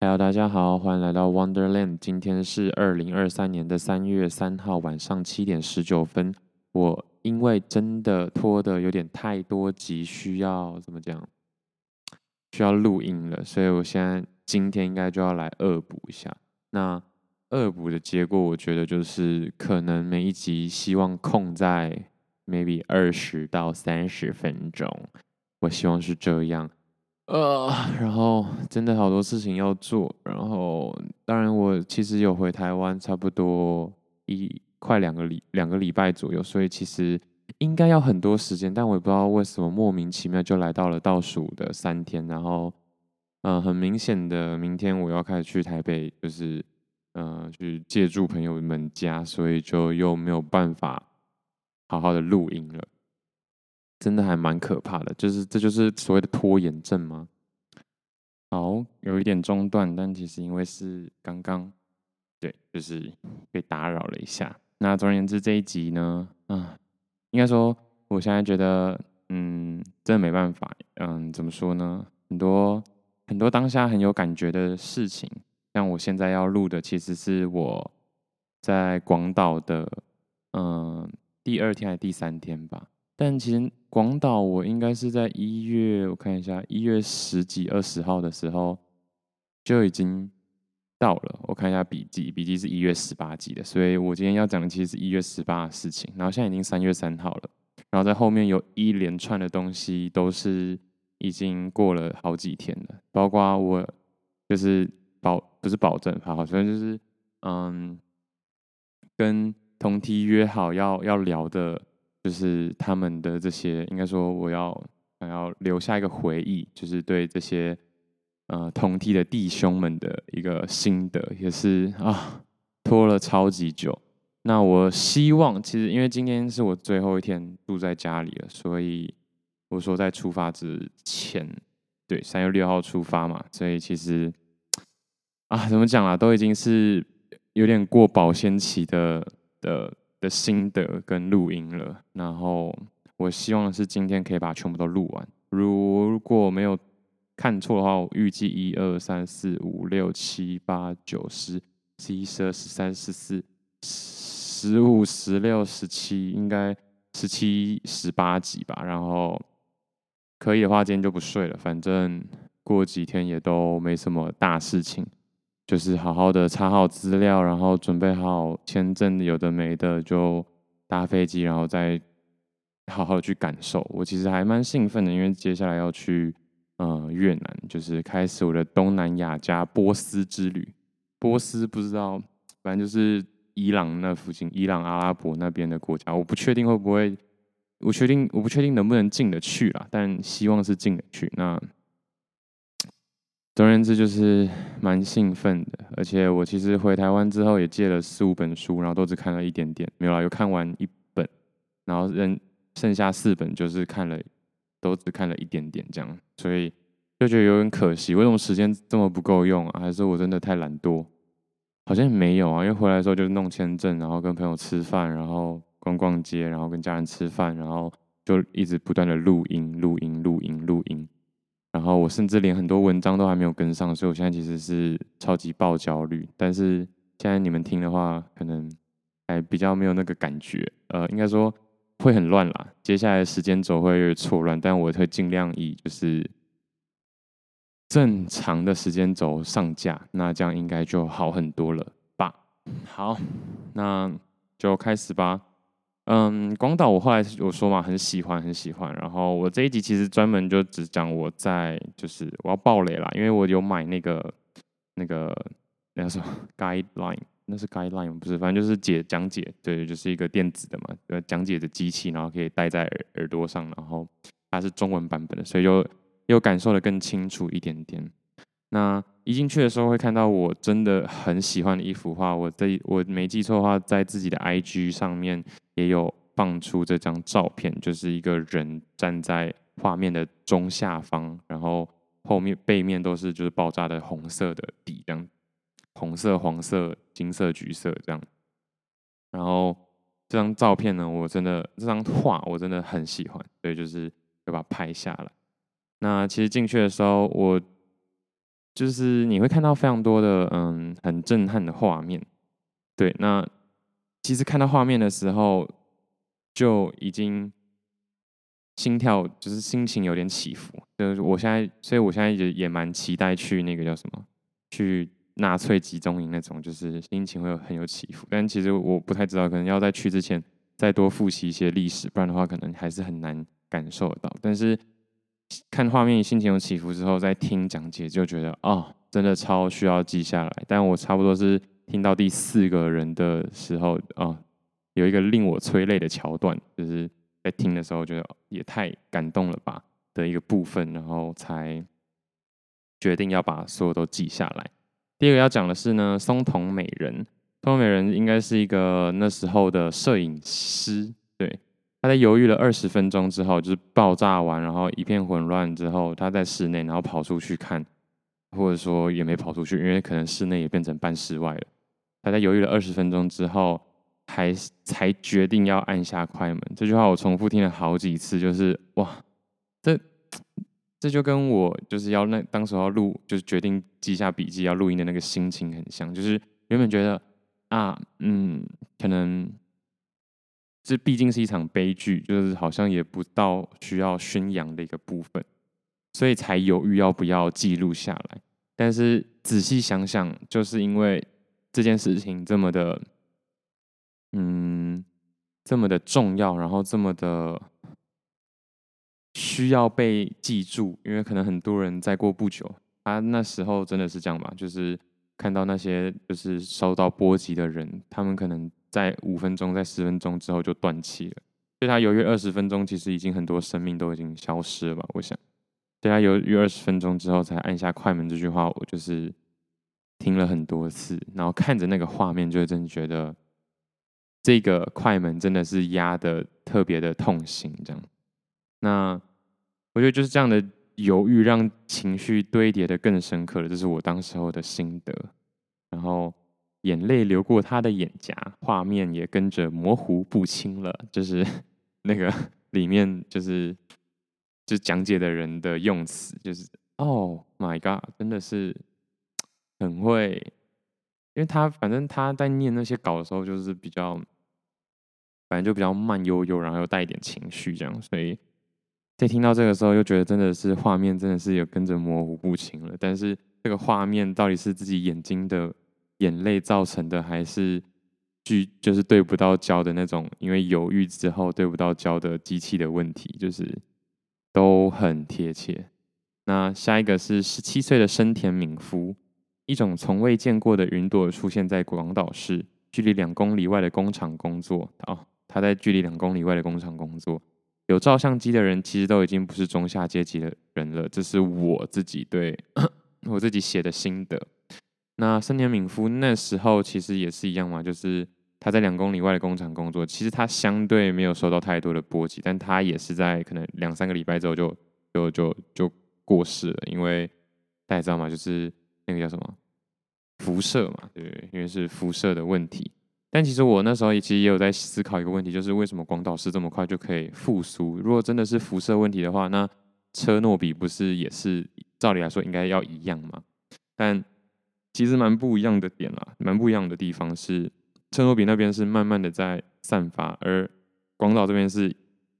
Hello，大家好，欢迎来到 Wonderland。今天是二零二三年的三月三号晚上七点十九分。我因为真的拖的有点太多集，需要怎么讲？需要录音了，所以我现在今天应该就要来恶补一下。那恶补的结果，我觉得就是可能每一集希望控在 maybe 二十到三十分钟，我希望是这样。呃，然后真的好多事情要做，然后当然我其实有回台湾，差不多一快两个礼两个礼拜左右，所以其实应该要很多时间，但我也不知道为什么莫名其妙就来到了倒数的三天，然后嗯、很明显的明天我要开始去台北，就是嗯、去借住朋友们家，所以就又没有办法好好的录音了。真的还蛮可怕的，就是这就是所谓的拖延症吗？好，有一点中断，但其实因为是刚刚，对，就是被打扰了一下。那总而言之，这一集呢，啊，应该说，我现在觉得，嗯，真的没办法，嗯，怎么说呢？很多很多当下很有感觉的事情，像我现在要录的，其实是我在广岛的，嗯，第二天还是第三天吧。但其实广岛，我应该是在一月，我看一下，一月十几、二十号的时候就已经到了。我看一下笔记，笔记是一月十八记的，所以我今天要讲的其实是一月十八的事情。然后现在已经三月三号了，然后在后面有一连串的东西都是已经过了好几天了，包括我就是保不是保证，好，好像就是嗯，跟同梯约好要要聊的。就是他们的这些，应该说我要想要留下一个回忆，就是对这些呃同梯的弟兄们的一个心得，也是啊拖了超级久。那我希望，其实因为今天是我最后一天住在家里了，所以我说在出发之前，对，三月六号出发嘛，所以其实啊怎么讲啊，都已经是有点过保鲜期的的。的心得跟录音了，然后我希望是今天可以把全部都录完。如果没有看错的话，我预计一二三四五六七八九十十一十二十三十四十五十六十七，应该十七十八集吧。然后可以的话，今天就不睡了，反正过几天也都没什么大事情。就是好好的查好资料，然后准备好签证，有的没的就搭飞机，然后再好好去感受。我其实还蛮兴奋的，因为接下来要去呃越南，就是开始我的东南亚加波斯之旅。波斯不知道，反正就是伊朗那附近，伊朗阿拉伯那边的国家，我不确定会不会，我确定我不确定能不能进得去啦，但希望是进得去。那。总而言之，就是蛮兴奋的，而且我其实回台湾之后也借了四五本书，然后都只看了一点点，没有啦，有看完一本，然后剩剩下四本就是看了，都只看了一点点这样，所以就觉得有点可惜，为什么时间这么不够用啊？还是我真的太懒惰？好像没有啊，因为回来的时候就是弄签证，然后跟朋友吃饭，然后逛逛街，然后跟家人吃饭，然后就一直不断的录音、录音、录音、录音。然后我甚至连很多文章都还没有跟上，所以我现在其实是超级爆焦虑。但是现在你们听的话，可能还比较没有那个感觉，呃，应该说会很乱啦。接下来的时间轴会有点错乱，但我会尽量以就是正常的时间轴上架，那这样应该就好很多了吧？好，那就开始吧。嗯，广岛我后来我说嘛，很喜欢很喜欢。然后我这一集其实专门就只讲我在，就是我要爆雷啦，因为我有买那个那个那叫什么 guideline，那是 guideline 不是，反正就是解讲解，对，就是一个电子的嘛，呃，讲解的机器，然后可以戴在耳耳朵上，然后它是中文版本的，所以就又感受的更清楚一点点。那一进去的时候会看到我真的很喜欢的一幅画，我在我没记错的话，在自己的 IG 上面。也有放出这张照片，就是一个人站在画面的中下方，然后后面背面都是就是爆炸的红色的底，这样红色、黄色、金色、橘色这样。然后这张照片呢，我真的这张画我真的很喜欢，所以就是就把它拍下来。那其实进去的时候，我就是你会看到非常多的嗯很震撼的画面，对，那其实看到画面的时候就已经心跳就是心情有点起伏，就是我现在，所以我现在也也蛮期待去那个叫什么，去纳粹集中营那种，就是心情会有很有起伏，但其实我不太知道，可能要在去之前再多复习一些历史，不然的话可能还是很难感受得到，但是。看画面，心情有起伏之后，再听讲解就觉得哦，真的超需要记下来。但我差不多是听到第四个人的时候啊、有一个令我催泪的桥段，就是在听的时候觉得也太感动了吧的一个部分，然后才决定要把所有都记下来。第二个要讲的是呢，松瞳美人，松瞳美人应该是一个那时候的摄影师，对。他在犹豫了二十分钟之后，就是爆炸完，然后一片混乱之后，他在室内，然后跑出去看，或者说也没跑出去，因为可能室内也变成半室外了。他在犹豫了二十分钟之后，还才决定要按下快门。这句话我重复听了好几次，就是哇，这这就跟我就是要那当时要录，就是决定记下笔记要录音的那个心情很像，就是原本觉得啊，嗯，可能。这毕竟是一场悲剧，就是好像也不到需要宣扬的一个部分，所以才犹豫要不要记录下来。但是仔细想想，就是因为这件事情这么的，嗯，这么的重要，然后这么的需要被记住，因为可能很多人再过不久，他那时候真的是这样吧，就是看到那些就是受到波及的人，他们可能。在五分钟，在十分钟之后就断气了。所以他犹豫二十分钟，其实已经很多生命都已经消失了吧？我想，对他犹豫二十分钟之后才按下快门这句话，我就是听了很多次，然后看着那个画面，就真的觉得这个快门真的是压得特别的痛心。这样，那我觉得就是这样的犹豫，让情绪堆叠得更深刻了。这是我当时候的心得，然后。眼泪流过他的眼颊，画面也跟着模糊不清了。就是 那个里面，就是就讲解的人的用词，就是 “Oh my God”，真的是很会，因为他反正他在念那些稿的时候，就是比较，反正就比较慢悠悠，然后又带一点情绪这样，所以在听到这个时候，又觉得真的是画面真的是有跟着模糊不清了。但是这个画面到底是自己眼睛的？眼泪造成的，还是剧就是对不到焦的那种，因为犹豫之后对不到焦的机器的问题，就是都很贴切。那下一个是十七岁的深田敏夫，一种从未见过的云朵出现在广岛市距离两公里外的工厂工作。哦，他在距离两公里外的工厂工作，有照相机的人其实都已经不是中下阶级的人了。这是我自己对 我自己写的心得。那森田敏夫那时候其实也是一样嘛，就是他在两公里外的工厂工作，其实他相对没有受到太多的波及，但他也是在可能两三个礼拜之后就就就就过世了，因为大家知道吗？就是那个叫什么辐射嘛，对？因为是辐射的问题。但其实我那时候也其实也有在思考一个问题，就是为什么广岛市这么快就可以复苏？如果真的是辐射问题的话，那车诺比不是也是照理来说应该要一样吗？但其实蛮不一样的点啦，蛮不一样的地方是，车诺比那边是慢慢的在散发，而广岛这边是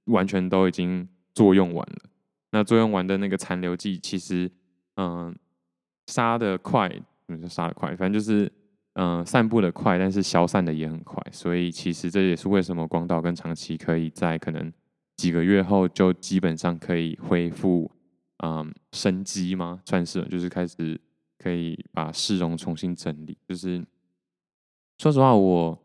完全都已经作用完了。那作用完的那个残留剂，其实嗯杀的快，嗯杀的快？反正就是嗯散布的快，但是消散的也很快。所以其实这也是为什么广岛跟长崎可以在可能几个月后就基本上可以恢复嗯生机吗？算是就是开始。可以把市容重新整理。就是说实话，我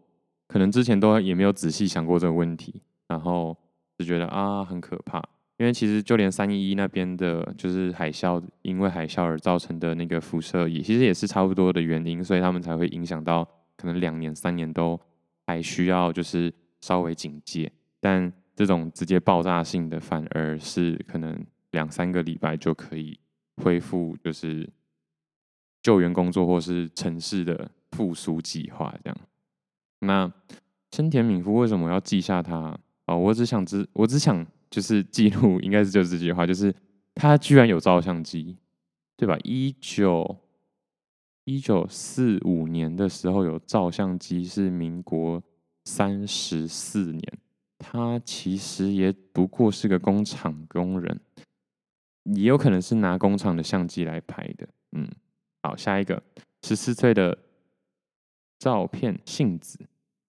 可能之前都也没有仔细想过这个问题，然后就觉得啊很可怕。因为其实就连三一一那边的，就是海啸，因为海啸而造成的那个辐射，也其实也是差不多的原因，所以他们才会影响到可能两年、三年都还需要就是稍微警戒。但这种直接爆炸性的，反而是可能两三个礼拜就可以恢复，就是。救援工作或是城市的复苏计划，这样。那深田敏夫为什么要记下他？哦，我只想知，我只想就是记录，应该是就是这句话，就是他居然有照相机，对吧？一九一九四五年的时候有照相机，是民国三十四年，他其实也不过是个工厂工人，也有可能是拿工厂的相机来拍的。好，下一个十四岁的照片，幸子，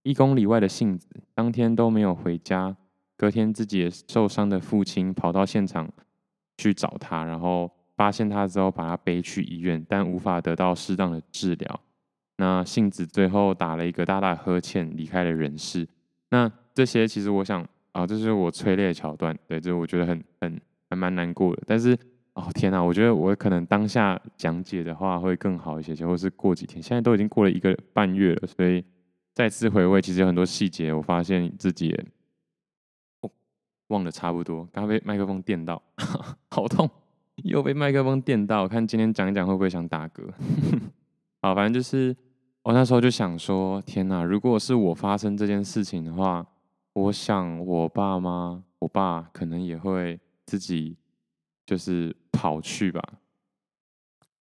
一公里外的幸子，当天都没有回家，隔天自己受伤的父亲跑到现场去找他，然后。发现他之后，把他背去医院，但无法得到适当的治疗。那幸子最后打了一个大大呵欠，离开了人世。那这些其实我想啊，这是我催泪的桥段，对，这我觉得很很还蛮难过的。但是哦天哪，我觉得我可能当下讲解的话会更好一些，或是过几天。现在都已经过了一个半月了，所以再次回味，其实有很多细节，我发现自己也哦忘得差不多。刚被麦克风电到，好痛。又被麦克风电到，看今天讲一讲会不会想打嗝？好，反正就是我那时候就想说，天哪！如果是我发生这件事情的话，我想我爸妈，我爸可能也会自己就是跑去吧。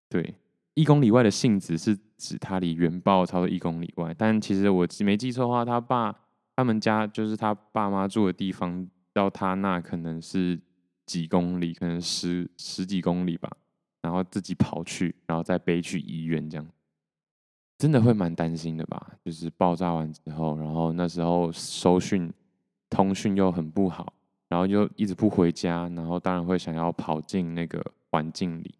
对，一公里外的性子是指他离原爆超过一公里外，但其实我没记错的话，他爸他们家就是他爸妈住的地方，到他那可能是。几公里，可能十十几公里吧，然后自己跑去，然后再背去医院，这样真的会蛮担心的吧？就是爆炸完之后，然后那时候收讯、通讯又很不好，然后就一直不回家，然后当然会想要跑进那个环境里。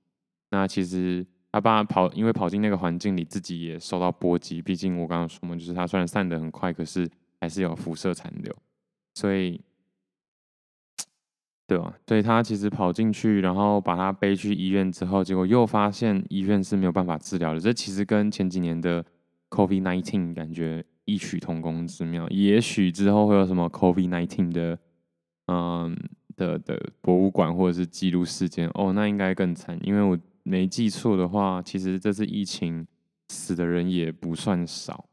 那其实他爸跑，因为跑进那个环境里，自己也受到波及。毕竟我刚刚说嘛，就是他虽然散得很快，可是还是有辐射残留，所以。对吧？所以他其实跑进去，然后把他背去医院之后，结果又发现医院是没有办法治疗的。这其实跟前几年的 COVID-19 感觉异曲同工之妙。也许之后会有什么 COVID-19 的，嗯的的博物馆或者是记录事件哦，那应该更惨。因为我没记错的话，其实这次疫情死的人也不算少。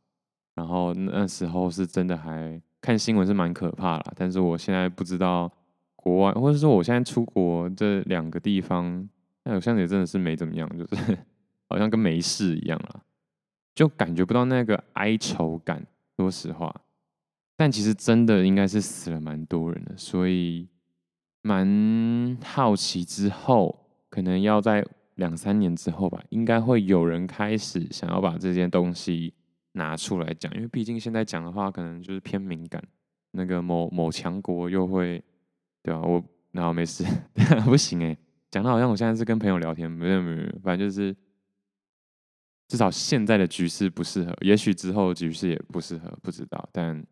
然后那时候是真的还看新闻是蛮可怕啦，但是我现在不知道。国外，或者说我现在出国这两个地方，那好像也真的是没怎么样，就是 好像跟没事一样了，就感觉不到那个哀愁感。说实话，但其实真的应该是死了蛮多人的，所以蛮好奇之后，可能要在两三年之后吧，应该会有人开始想要把这件东西拿出来讲，因为毕竟现在讲的话，可能就是偏敏感，那个某某强国又会。对啊，我然后没事，不行哎，讲的好像我现在是跟朋友聊天，没有没有没，反正就是至少现在的局势不适合，也许之后局势也不适合，不知道。但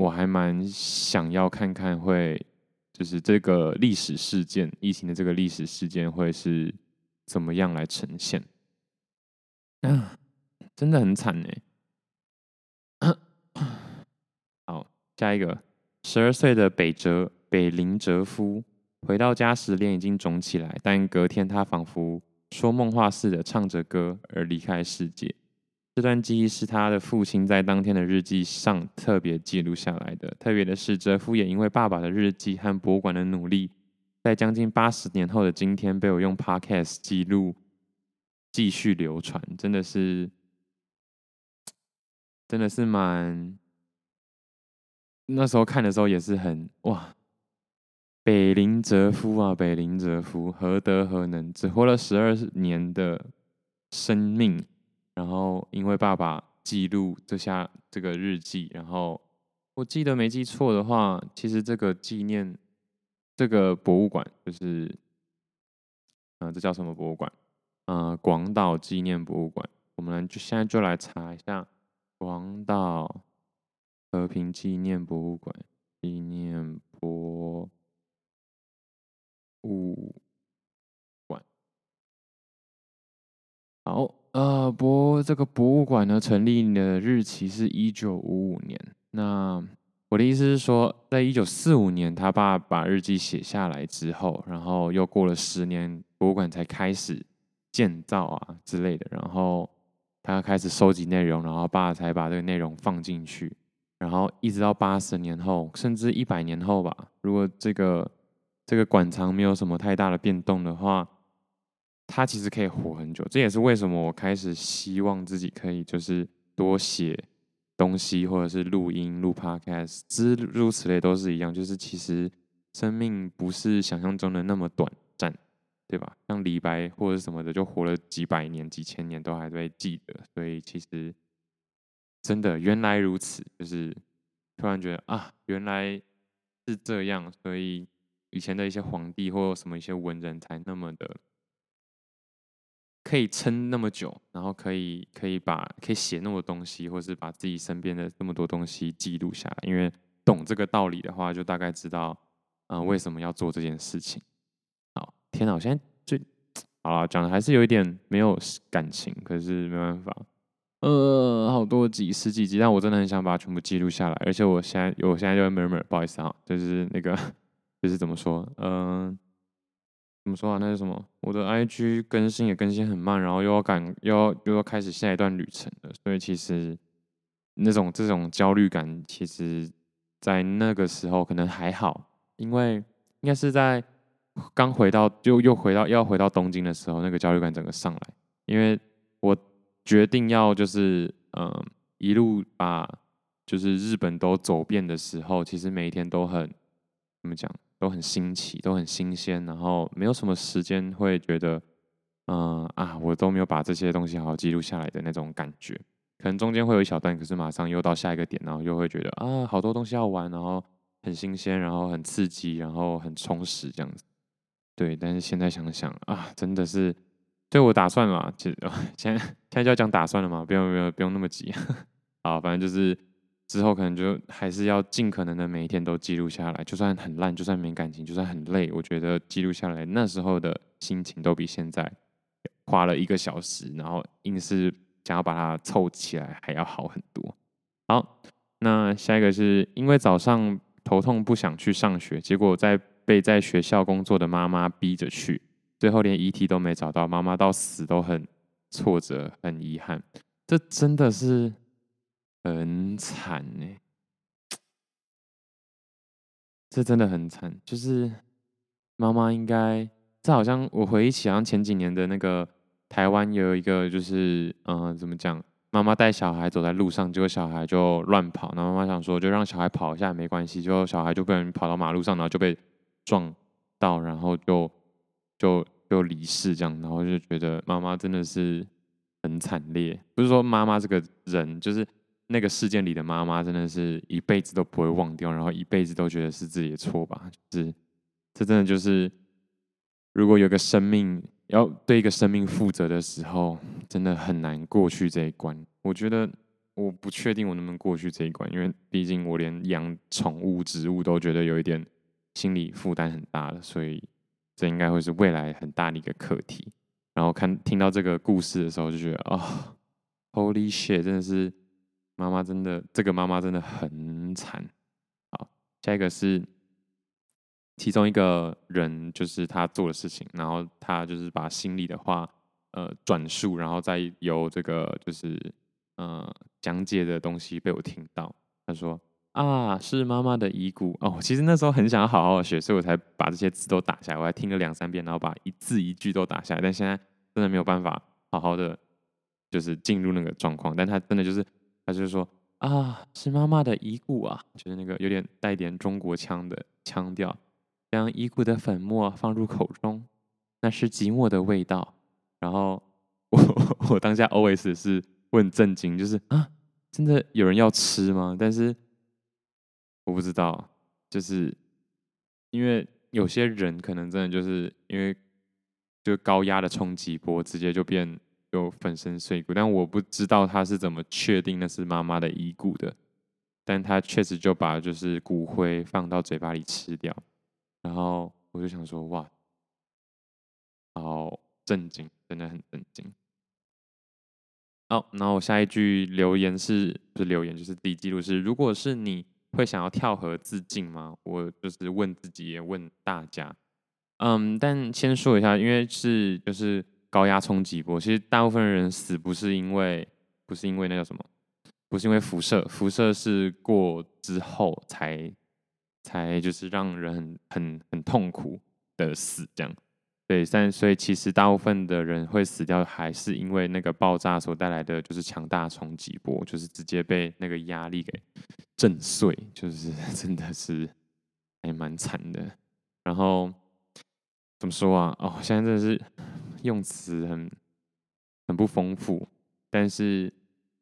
我还蛮想要看看会，就是这个历史事件，疫情的这个历史事件会是怎么样来呈现。啊，真的很惨哎。好，下一个，十二岁的北哲。北林哲夫回到家时，脸已经肿起来，但隔天他仿佛说梦话似的唱着歌而离开世界。这段记忆是他的父亲在当天的日记上特别记录下来的。特别的是，哲夫也因为爸爸的日记和博物馆的努力，在将近八十年后的今天，被我用 Podcast 记录，继续流传。真的是，真的是蛮……那时候看的时候也是很哇。北林哲夫啊，北林哲夫何德何能，只活了十二年的生命，然后因为爸爸记录这下这个日记，然后我记得没记错的话，其实这个纪念这个博物馆就是，嗯、呃，这叫什么博物馆？嗯、呃，广岛纪念博物馆。我们就现在就来查一下广岛和平纪念博物馆纪念博。物馆，好，呃，博这个博物馆呢，成立的日期是一九五五年。那我的意思是说，在一九四五年，他爸把日记写下来之后，然后又过了十年，博物馆才开始建造啊之类的。然后他开始收集内容，然后爸才把这个内容放进去。然后一直到八十年后，甚至一百年后吧，如果这个。这个馆藏没有什么太大的变动的话，它其实可以活很久。这也是为什么我开始希望自己可以就是多写东西，或者是录音、录 podcast，诸如此类都是一样。就是其实生命不是想象中的那么短暂，对吧？像李白或者什么的，就活了几百年、几千年都还被记得。所以其实真的原来如此，就是突然觉得啊，原来是这样，所以。以前的一些皇帝或什么一些文人才那么的可以撑那么久，然后可以可以把可以写那么多东西，或是把自己身边的这么多东西记录下来。因为懂这个道理的话，就大概知道嗯、呃、为什么要做这件事情。好，天哪，我现在最 好了，讲的还是有一点没有感情，可是没办法，呃，好多集十几集，但我真的很想把它全部记录下来。而且我现在我现在就会 murmur，不好意思啊，就是那个。就是怎么说，嗯、怎么说啊？那是什么？我的 IG 更新也更新很慢，然后又要赶，又要又要开始下一段旅程了。所以其实那种这种焦虑感，其实，在那个时候可能还好，因为应该是在刚回到，就又回到要回到东京的时候，那个焦虑感整个上来。因为我决定要就是嗯、一路把就是日本都走遍的时候，其实每一天都很怎么讲？都很新奇，都很新鲜，然后没有什么时间会觉得，嗯、啊，我都没有把这些东西好好记录下来的那种感觉。可能中间会有一小段，可是马上又到下一个点，然后又会觉得啊，好多东西要玩，然后很新鲜，然后很刺激，然后很充实这样子。对，但是现在想想啊，真的是，对我打算嘛，其实 现在现在就要讲打算了嘛，不用不用不用那么急。好，反正就是。之后可能就还是要尽可能的每一天都记录下来，就算很烂，就算没感情，就算很累，我觉得记录下来那时候的心情都比现在花了一个小时，然后硬是想要把它凑起来还要好很多。好，那下一个是因为早上头痛不想去上学，结果在被在学校工作的妈妈逼着去，最后连遗体都没找到，妈妈到死都很挫折，很遗憾。这真的是。很惨呢，这真的很惨。就是妈妈应该，这好像我回忆起，好像前几年的那个台湾有一个，就是嗯、怎么讲？妈妈带小孩走在路上，结果小孩就乱跑。然后妈妈想说，就让小孩跑一下也没关系。结果小孩就被人跑到马路上，然后就被撞到，然后就就就离世这样。然后就觉得妈妈真的是很惨烈。不是说妈妈这个人就是。那个事件里的妈妈真的是一辈子都不会忘掉，然后一辈子都觉得是自己的错吧？就是这真的就是，如果有个生命要对一个生命负责的时候，真的很难过去这一关。我觉得我不确定我能不能过去这一关，因为毕竟我连养宠物、植物都觉得有一点心理负担很大了，所以这应该会是未来很大的一个课题。然后看听到这个故事的时候，就觉得啊、，Holy shit，真的是。妈妈真的，这个妈妈真的很惨。好，下一个是其中一个人，就是他做的事情，然后他就是把心里的话，呃，转述，然后再由这个就是呃讲解的东西被我听到。他说啊，是妈妈的遗骨哦。其实那时候很想好好学，所以我才把这些字都打下来，我还听了两三遍，然后把一字一句都打下来。但现在真的没有办法好好的就是进入那个状况，但他真的就是。他就是说啊，是妈妈的遗骨啊，就是那个有点带点中国腔的腔调，将遗骨的粉末放入口中，那是寂寞的味道。然后我 我当下 OS 是我很震惊，就是啊，真的有人要吃吗？但是我不知道，就是因为有些人可能真的就是因为就高压的冲击波，直接就变。就粉身碎骨，但我不知道他是怎么确定那是妈妈的遗骨的，但他确实就把就是骨灰放到嘴巴里吃掉，然后我就想说哇，好震惊，真的很震惊。好，然后下一句留言是不是留言就是第一记录是，如果是你会想要跳河自尽吗？我就是问自己也问大家，嗯，但先说一下，因为是就是。高压冲击波，其实大部分人死不是因为，不是因为那个什么，不是因为辐射，辐射是过之后才才就是让人很很很痛苦的死这样。对，但所以其实大部分的人会死掉，还是因为那个爆炸所带来的就是强大冲击波，就是直接被那个压力给震碎，就是 真的是还蛮惨的。然后怎么说啊？哦，现在真的是用词很很不丰富，但是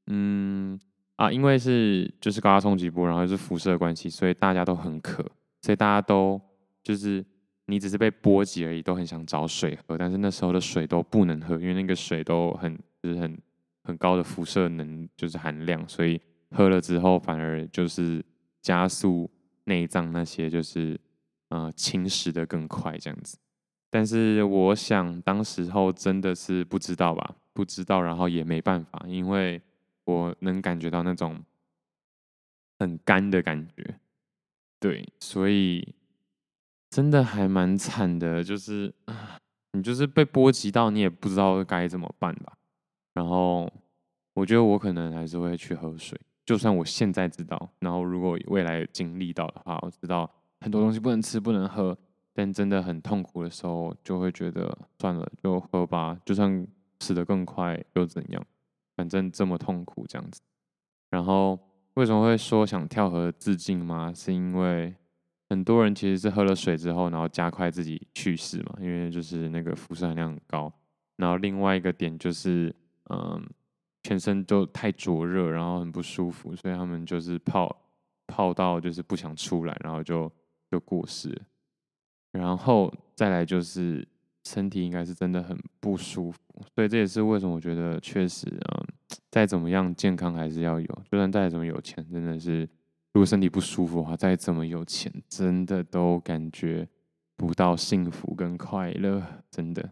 嗯啊，因为是就是高压冲击波，然后又是辐射关系，所以大家都很渴，所以大家都就是。你只是被波及而已，都很想找水喝，但是那时候的水都不能喝，因为那个水都很就是很很高的辐射能就是含量，所以喝了之后反而就是加速内脏那些就是呃侵蚀的更快这样子。但是我想当时候真的是不知道吧，不知道，然后也没办法，因为我能感觉到那种很干的感觉，对，所以。真的还蛮惨的，就是你就是被波及到，你也不知道该怎么办吧。然后我觉得我可能还是会去喝水，就算我现在知道，然后如果未来有经历到的话，我知道很多东西不能吃、不能喝，但真的很痛苦的时候，就会觉得算了，就喝吧，就算死得更快又怎样？反正这么痛苦这样子。然后为什么会说想跳河自尽吗？是因为。很多人其实是喝了水之后，然后加快自己去世嘛，因为就是那个辐射含量很高。然后另外一个点就是，嗯，全身就太灼热，然后很不舒服，所以他们就是泡泡到就是不想出来，然后就就过世。然后再来就是身体应该是真的很不舒服，所以这也是为什么我觉得确实，嗯，再怎么样健康还是要有，就算再怎么有钱，真的是。如果身体不舒服的话，再怎么有钱，真的都感觉不到幸福跟快乐，真的。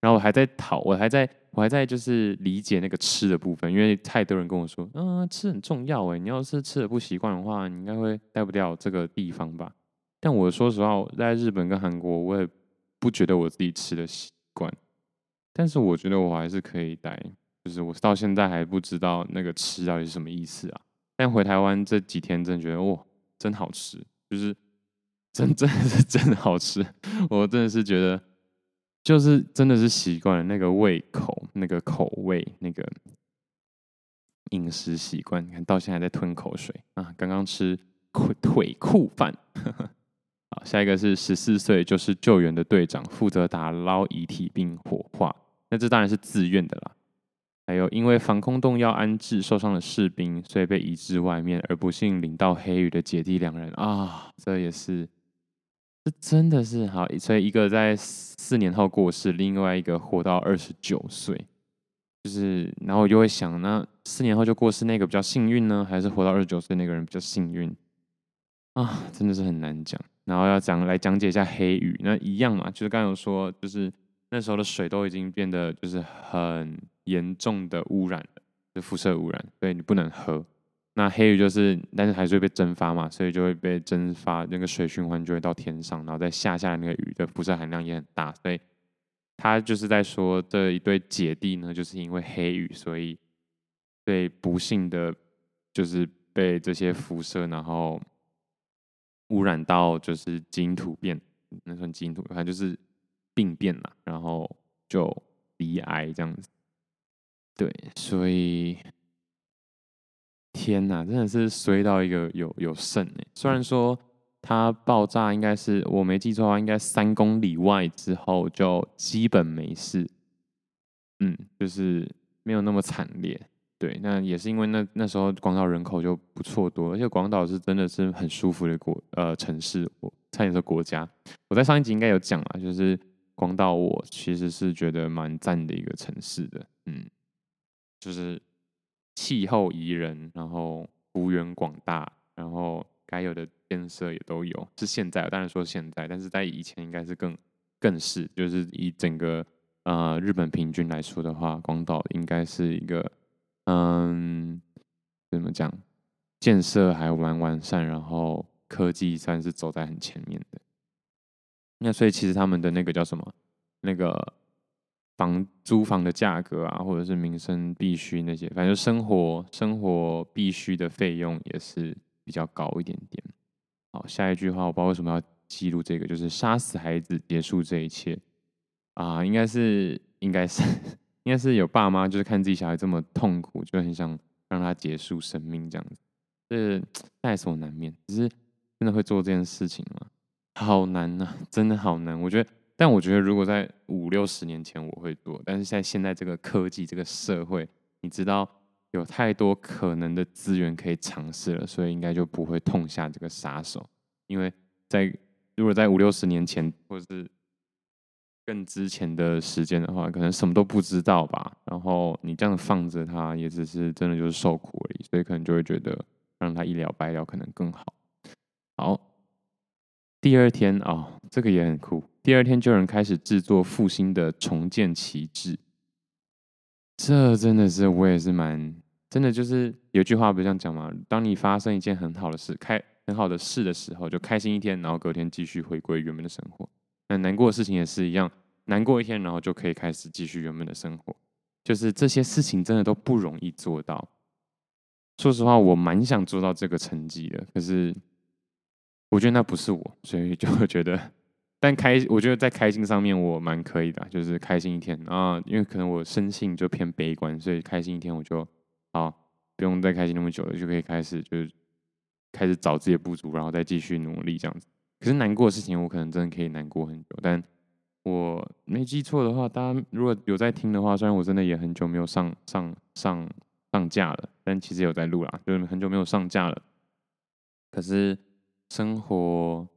然后我还在讨，我还在，我还在就是理解那个吃的部分，因为太多人跟我说，嗯、吃很重要哎，你要是吃的不习惯的话，你应该会带不掉这个地方吧。但我说实话，在日本跟韩国，我也不觉得我自己吃的习惯，但是我觉得我还是可以待，就是我到现在还不知道那个吃到底是什么意思啊。但回台湾这几天，真的觉得哇，真好吃，就是 真真的是真的好吃。我真的是觉得，就是真的是习惯了那个胃口、那个口味、那个饮食习惯。你看到现在还在吞口水啊！刚刚吃腿腿裤饭。下一个是十四岁就是救援的队长，负责打捞遗体并火化。那这当然是自愿的啦。还有，因为防空洞要安置受伤的士兵，所以被移至外面，而不幸领到黑雨的姐弟两人啊，这也是，这真的是好。所以一个在四年后过世，另外一个活到二十九岁，就是，然后我就会想，那四年后就过世那个比较幸运呢，还是活到二十九岁那个人比较幸运啊？真的是很难讲。然后要讲来讲解一下黑雨，那一样嘛，就是刚刚有说，就是那时候的水都已经变得就是很。严重的污染就辐射污染，所以你不能喝。那黑雨就是，但是还是会被蒸发嘛，所以就会被蒸发，那个水循环就会到天上，然后再下下来那个雨的辐射含量也很大，所以他就是在说这一对姐弟呢，就是因为黑雨，所以被不幸的，就是被这些辐射然后污染到，就是基因突变，那算基因突变，反正就是病变了，然后就鼻癌这样子。对，所以天哪，真的是衰到一个有有剩哎！虽然说它爆炸应该是我没记错的话，应该三公里外之后就基本没事，嗯，就是没有那么惨烈。对，那也是因为那那时候广岛人口就不错多，而且广岛是真的是很舒服的国呃城市，我差点说国家。我在上一集应该有讲啊，就是广岛我其实是觉得蛮赞的一个城市的，嗯。就是气候宜人，然后幅员广大，然后该有的建设也都有。是现在，当然说现在，但是在以前应该是更更是，就是以整个呃日本平均来说的话，广岛应该是一个嗯怎么讲，建设还蛮完善，然后科技算是走在很前面的。那所以其实他们的那个叫什么那个。房租房的价格啊，或者是民生必需那些，反正生活生活必需的费用也是比较高一点点。好，下一句话我不知道为什么要记录这个，就是杀死孩子，结束这一切。啊，应该是应该是应该是有爸妈就是看自己小孩这么痛苦，就很想让他结束生命这样子，这在所难免。只是真的会做这件事情吗？好难呐、真的好难。我觉得，但我觉得如果在五六十年前我会做，但是在现在这个科技这个社会，你知道有太多可能的资源可以尝试了，所以应该就不会痛下这个杀手。因为在如果在五六十年前，或者是更之前的时间的话，可能什么都不知道吧。然后你这样放着他，也只是真的就是受苦而已。所以可能就会觉得让他一了百了可能更好。好，第二天哦，这个也很酷。第二天就有人开始制作复兴的重建旗帜，这真的是我也是蛮真的。就是有句话不是这样讲吗？当你发生一件很好的事，开很好的事的时候，就开心一天，然后隔天继续回归原本的生活。那难过的事情也是一样，难过一天，然后就可以开始继续原本的生活。就是这些事情真的都不容易做到。说实话，我蛮想做到这个成绩的，可是我觉得那不是我，所以就会觉得，但开，我觉得在开心上面我蛮可以的，就是开心一天啊，因为可能我生性就偏悲观，所以开心一天我就好，不用再开心那么久了，就可以开始就是开始找自己的不足，然后再继续努力这样子。可是难过的事情，我可能真的可以难过很久。但我没记错的话，大家如果有在听的话，虽然我真的也很久没有上上上上架了，但其实有在录啦，就是很久没有上架了。可是生活，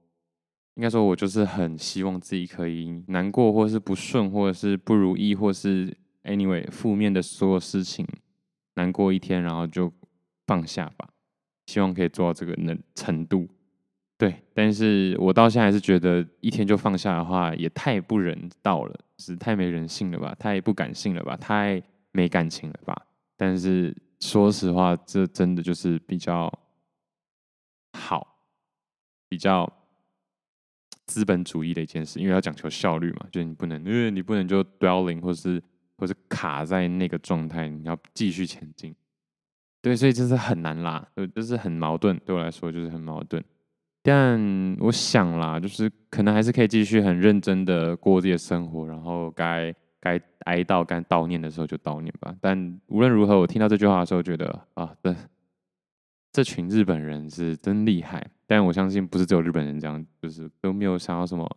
应该说，我就是很希望自己可以难过，或是不顺，或者是不如意，或是 anyway 负面的所有事情，难过一天，然后就放下吧。希望可以做到这个能程度。对，但是我到现在还是觉得一天就放下的话，也太不人道了，是太没人性了吧，太不感性了吧，太没感情了吧。但是说实话，这真的就是比较好，比较资本主义的一件事，因为要讲求效率嘛，就是你不能，因为你不能就 dwelling 或是或是卡在那个状态，你要继续前进。对，所以就是很难啦，就是很矛盾，对我来说就是很矛盾。但我想啦，就是可能还是可以继续很认真的过自己的生活，然后该该哀悼、该悼念的时候就悼念吧。但无论如何，我听到这句话的时候，觉得啊，这这群日本人是真厉害。但我相信不是只有日本人这样，就是都没有想到什么，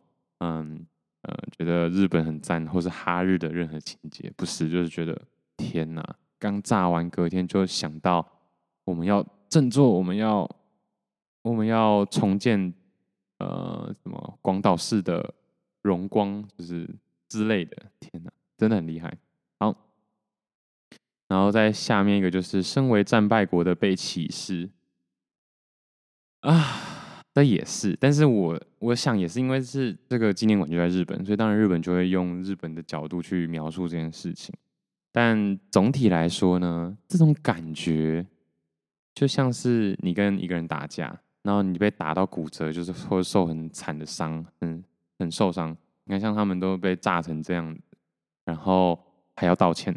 嗯呃，觉得日本很赞，或是哈日的任何情节，不是，就是觉得天哪，刚炸完，隔天就想到我们要振作，我们要。我们要重建，呃，什么广岛市的荣光，就是之类的。天哪，真的很厉害。好，然后在下面一个就是，身为战败国的被歧视啊，这也是。但是我我想也是因为是这个纪念馆就在日本，所以当然日本就会用日本的角度去描述这件事情。但总体来说呢，这种感觉就像是你跟一个人打架。然后你被打到骨折，就是会受很惨的伤，很很受伤。你看，像他们都被炸成这样，然后还要道歉。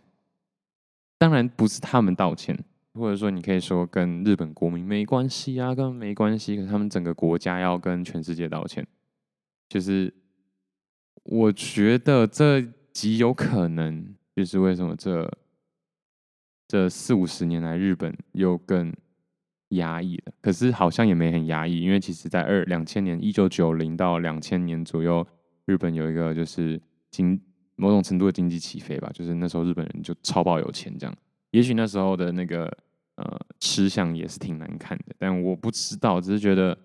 当然不是他们道歉，或者说你可以说跟日本国民没关系啊，跟没关系。可是他们整个国家要跟全世界道歉，就是我觉得这极有可能就是为什么这这四五十年来日本又更。压抑的，可是好像也没很压抑，因为其实，在二两千年一九九零到两千年左右，日本有一个就是经某种程度的经济起飞吧，就是那时候日本人就超爆有钱这样。也许那时候的那个呃吃相也是挺难看的，但我不知道，只是觉得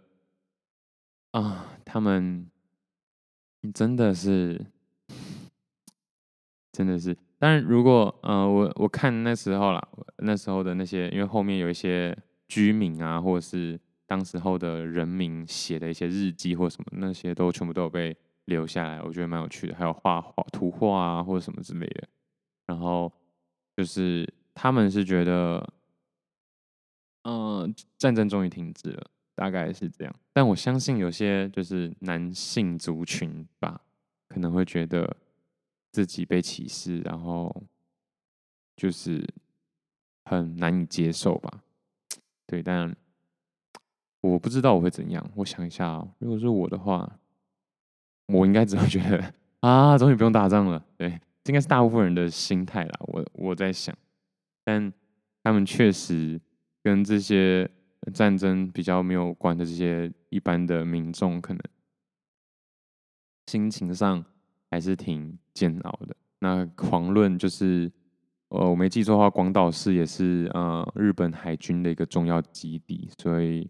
啊，他们真的是真的是。但是如果呃我我看那时候啦，那时候的那些，因为后面有一些。居民啊，或者是当时候的人民写的一些日记或什么，那些都全部都有被留下来，我觉得蛮有趣的。还有画画、图画啊，或者什么之类的。然后就是他们是觉得，嗯、战争终于停止了，大概是这样。但我相信有些就是男性族群吧，可能会觉得自己被歧视，然后就是很难以接受吧。对，但我不知道我会怎样。我想一下哦，如果是我的话，我应该只会觉得啊，终于不用打仗了。对，这应该是大部分人的心态啦。我我在想，但他们确实跟这些战争比较没有关的这些一般的民众，可能心情上还是挺煎熬的。那狂论就是，呃，我没记错的话，广岛市也是呃日本海军的一个重要基地，所以，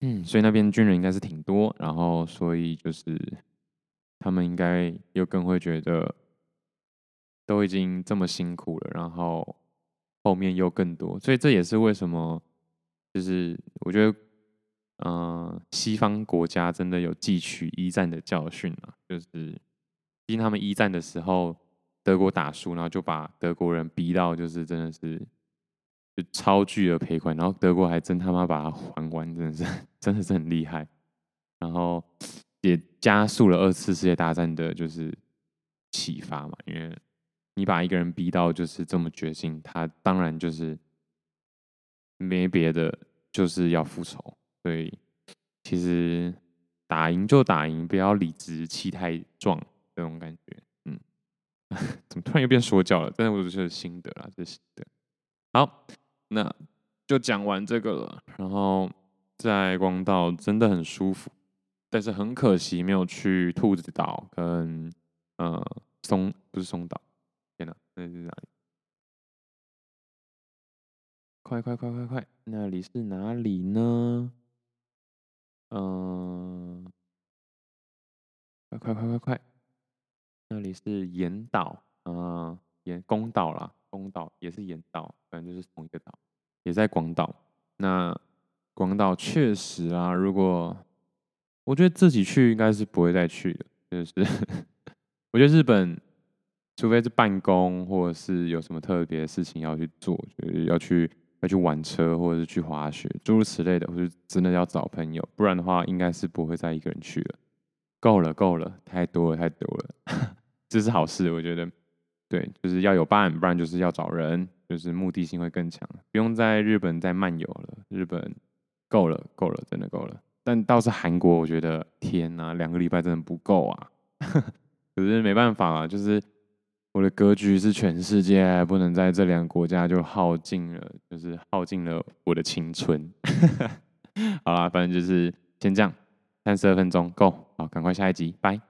嗯，所以那边军人应该是挺多，然后所以就是。他们应该又更会觉得，都已经这么辛苦了，然后后面又更多，所以这也是为什么，就是我觉得，嗯、呃，西方国家真的有汲取一战的教训啊，就是毕竟他们一战的时候德国打输，然后就把德国人逼到就是真的是就超巨额赔款，然后德国还真他妈把它还完，真的是 真的是很厉害，然后。也加速了二次世界大战的，就是启发嘛。因为你把一个人逼到就是这么决心，他当然就是没别的，就是要复仇。所以其实打赢就打赢，不要理直气太壮这种感觉。怎么突然又变说教了？但是我就是心得啦，这是心得。好，那就讲完这个了。然后在广岛真的很舒服。但是很可惜，没有去兔子岛跟呃松，不是松岛，天哪，那是哪里？快快快快快，那里是哪里呢？嗯、呃，快快快快快，那里是岩岛，嗯，岩宫岛啦，宫岛也是岩岛，反正就是同一个岛，也在广岛。那广岛确实啊，如果我觉得自己去应该是不会再去的，就是 我觉得日本，除非是办公或者是有什么特别的事情要去做，就是要去要去玩车或者是去滑雪，诸如此类的，或者真的要找朋友，不然的话应该是不会再一个人去了。够了够了，太多了太多了，这是好事，我觉得。对，就是要有伴，不然就是要找人，就是目的性会更强，不用在日本再漫游了。日本够了够了，真的够了。但倒是韩国，我觉得天呐，两个礼拜真的不够啊！可是没办法啊，就是我的格局是全世界，不能在这两个国家就耗尽了，就是耗尽了我的青春。好啦，反正就是先这样，三十二分钟够，好，赶快下一集，拜。